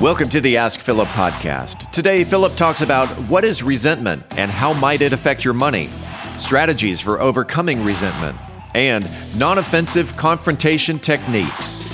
Welcome to the Ask Philip podcast. Today, Philip talks about what is resentment and how might it affect your money, strategies for overcoming resentment, and non offensive confrontation techniques.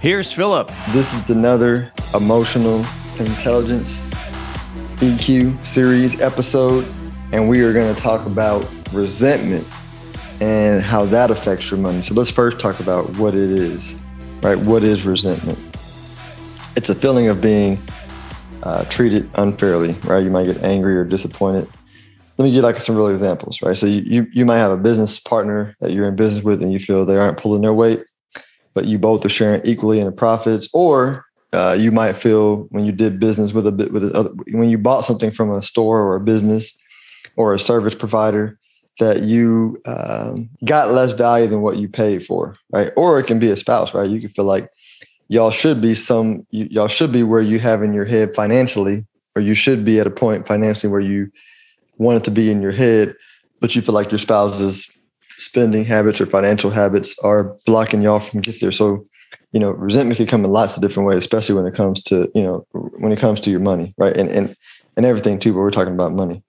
Here's Philip. This is another emotional intelligence EQ series episode, and we are going to talk about resentment and how that affects your money. So let's first talk about what it is, right? What is resentment? It's a feeling of being uh, treated unfairly, right? You might get angry or disappointed. Let me give like some real examples, right? So you, you, you might have a business partner that you're in business with and you feel they aren't pulling their weight but you both are sharing equally in the profits, or uh, you might feel when you did business with a bit with other, when you bought something from a store or a business or a service provider that you um, got less value than what you paid for, right? Or it can be a spouse, right? You can feel like y'all should be some y'all should be where you have in your head financially, or you should be at a point financially where you want it to be in your head, but you feel like your spouse is spending habits or financial habits are blocking y'all from get there. So, you know, resentment can come in lots of different ways, especially when it comes to, you know, when it comes to your money, right? And and and everything too, but we're talking about money.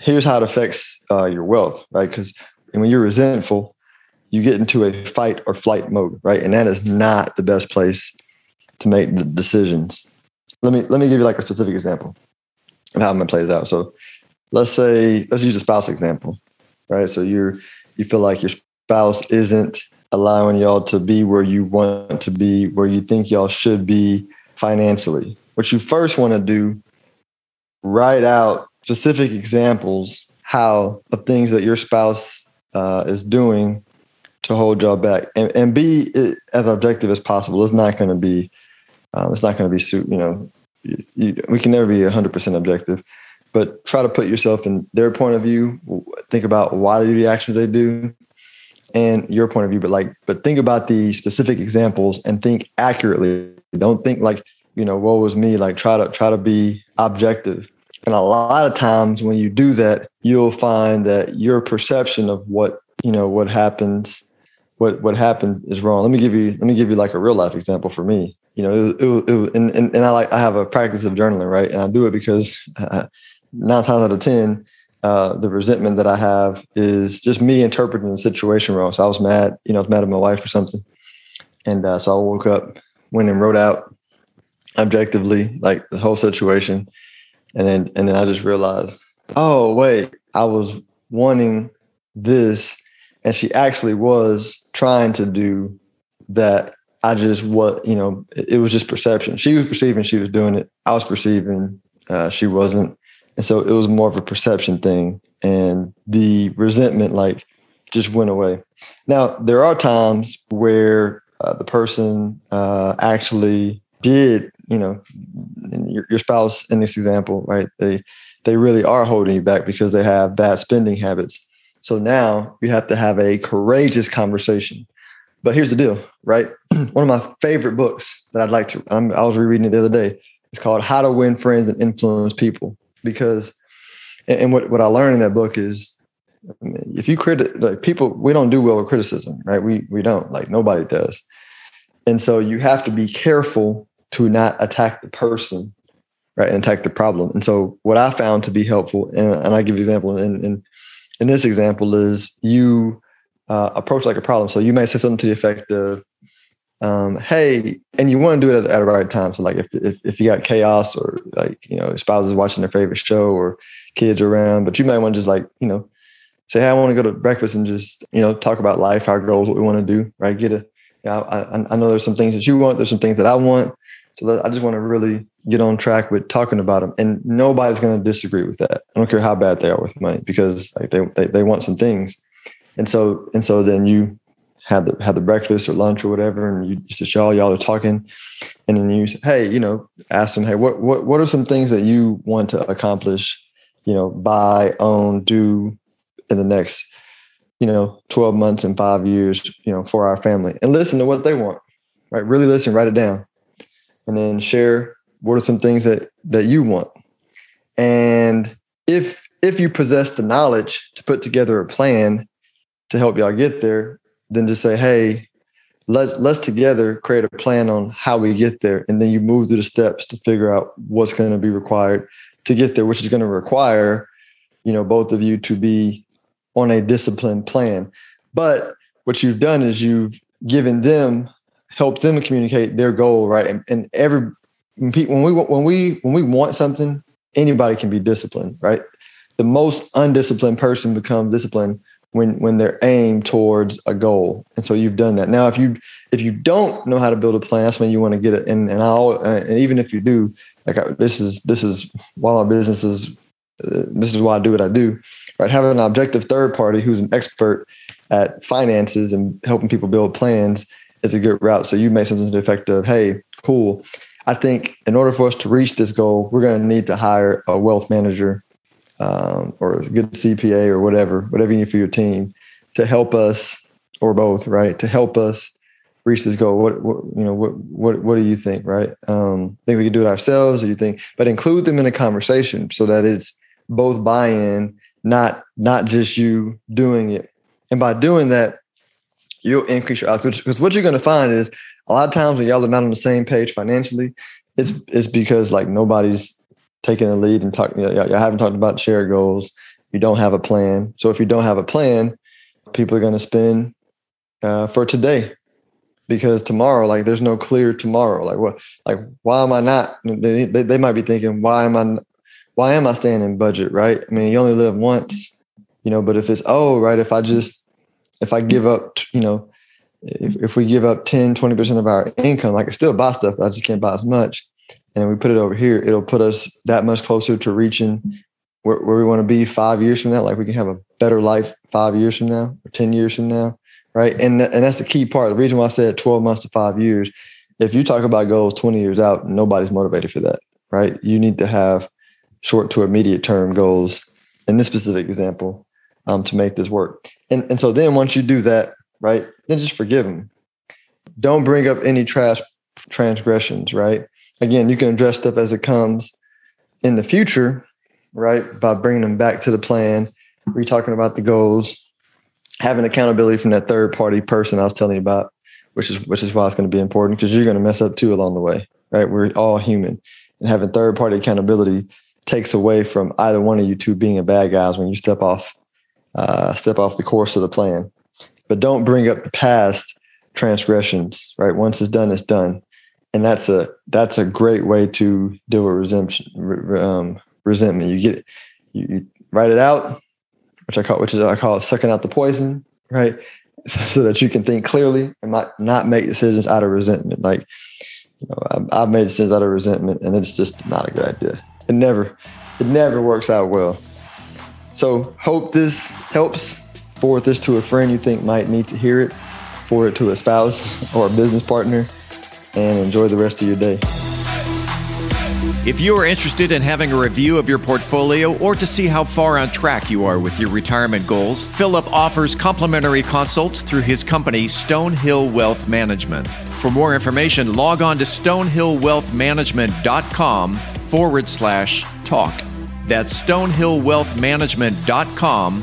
Here's how it affects uh, your wealth, right? Because when you're resentful, you get into a fight or flight mode, right? And that is not the best place to make the decisions. Let me let me give you like a specific example of how I'm gonna play this out. So let's say let's use a spouse example, right? So you're you feel like your spouse isn't allowing y'all to be where you want to be, where you think y'all should be financially. What you first want to do, write out specific examples how of things that your spouse uh, is doing to hold y'all back, and, and be as objective as possible. It's not going to be, um, it's not going to be, suit. you know, you, we can never be 100% objective but try to put yourself in their point of view think about why they do the actions they do and your point of view but like but think about the specific examples and think accurately. Don't think like you know what was me like try to try to be objective. And a lot of times when you do that you'll find that your perception of what you know what happens what what happened is wrong. Let me give you let me give you like a real life example for me. You know it, it, it, and, and, and i like i have a practice of journaling right? And i do it because uh, nine times out of ten, uh, the resentment that I have is just me interpreting the situation wrong. So I was mad, you know, I was mad at my wife or something, and uh, so I woke up, went and wrote out objectively like the whole situation, and then and then I just realized, oh wait, I was wanting this, and she actually was trying to do that. I just what you know, it, it was just perception. She was perceiving she was doing it. I was perceiving uh, she wasn't and so it was more of a perception thing. And the resentment, like, just went away. Now, there are times where uh, the person uh, actually did, you know, your, your spouse in this example, right? They they really are holding you back because they have bad spending habits. So now you have to have a courageous conversation. But here's the deal, right? One of my favorite books that I'd like to, I'm, i was rereading it the other day. It's called How to Win Friends and Influence People because and what, what I learned in that book is if you credit like people we don't do well with criticism right? We we don't like nobody does. And so you have to be careful to not attack the person right and attack the problem. And so what i found to be helpful and, and i give you an example in, in in this example is you uh, approach like a problem. So you may say something to the effect of um, hey, and you want to do it at, at the right time. So like if, if, if you got chaos or like, you know, spouses watching their favorite show or kids around, but you might want to just like, you know, say, Hey, I want to go to breakfast and just, you know, talk about life, our goals, what we want to do, right? Get a, you know, I, I know there's some things that you want. There's some things that I want. So I just want to really get on track with talking about them and nobody's going to disagree with that. I don't care how bad they are with money because like they, they, they want some things. And so, and so then you had the had the breakfast or lunch or whatever, and you just y'all y'all are talking, and then you say, hey, you know, ask them, hey, what what what are some things that you want to accomplish, you know, buy, own, do in the next, you know, twelve months and five years, you know, for our family, and listen to what they want, right? Really listen, write it down, and then share what are some things that that you want, and if if you possess the knowledge to put together a plan to help y'all get there, then just say, hey, let's let's together create a plan on how we get there. And then you move through the steps to figure out what's going to be required to get there, which is going to require, you know, both of you to be on a disciplined plan. But what you've done is you've given them, helped them communicate their goal, right? And, and every when, when we when we when we want something, anybody can be disciplined, right? The most undisciplined person becomes disciplined when when they're aimed towards a goal. And so you've done that. Now, if you if you don't know how to build a plan, that's when you want to get it. And and I and even if you do, like I, this is this is why my business is uh, this is why I do what I do. Right, having an objective third party who's an expert at finances and helping people build plans is a good route. So you may something to the effect of, "Hey, cool. I think in order for us to reach this goal, we're going to need to hire a wealth manager um, or a good CPA or whatever, whatever you need for your team to help us, or both, right? To help us reach this goal. What, what you know, what what what do you think, right? Um, think we can do it ourselves, or you think, but include them in a conversation so that it's both buy-in, not not just you doing it. And by doing that, you'll increase your odds. Because what you're going to find is a lot of times when y'all are not on the same page financially, it's it's because like nobody's taking the lead and talking. You, know, you haven't talked about share goals. You don't have a plan. So if you don't have a plan, people are going to spend uh, for today because tomorrow, like there's no clear tomorrow. Like what? Like why am I not? They, they, they might be thinking, why am I? Why am I staying in budget? Right? I mean, you only live once, you know. But if it's oh, right, if I just if I give up, you know, if, if we give up 10, 20% of our income, like I still buy stuff, but I just can't buy as much and we put it over here, it'll put us that much closer to reaching where, where we want to be five years from now. Like we can have a better life five years from now or 10 years from now. Right. And, and that's the key part. The reason why I said 12 months to five years, if you talk about goals 20 years out, nobody's motivated for that. Right. You need to have short to immediate term goals in this specific example um, to make this work. And, and so then once you do that, right, then just forgive them. Don't bring up any trash transgressions, right? Again, you can address stuff as it comes in the future, right? By bringing them back to the plan, re talking about the goals, having accountability from that third party person I was telling you about, which is which is why it's going to be important because you're going to mess up too along the way, right? We're all human, and having third party accountability takes away from either one of you two being a bad guys when you step off uh, step off the course of the plan. But don't bring up the past transgressions, right? Once it's done, it's done and that's a that's a great way to deal with resentment. Um, resentment. You get it, you, you, write it out, which I call which is I call sucking out the poison, right? So that you can think clearly and not not make decisions out of resentment. Like, you know, I've, I've made decisions out of resentment, and it's just not a good idea. It never it never works out well. So hope this helps. Forward this to a friend you think might need to hear it. Forward it to a spouse or a business partner and enjoy the rest of your day. If you are interested in having a review of your portfolio or to see how far on track you are with your retirement goals, Philip offers complimentary consults through his company, Stonehill Wealth Management. For more information, log on to stonehillwealthmanagement.com forward slash talk. That's stonehillwealthmanagement.com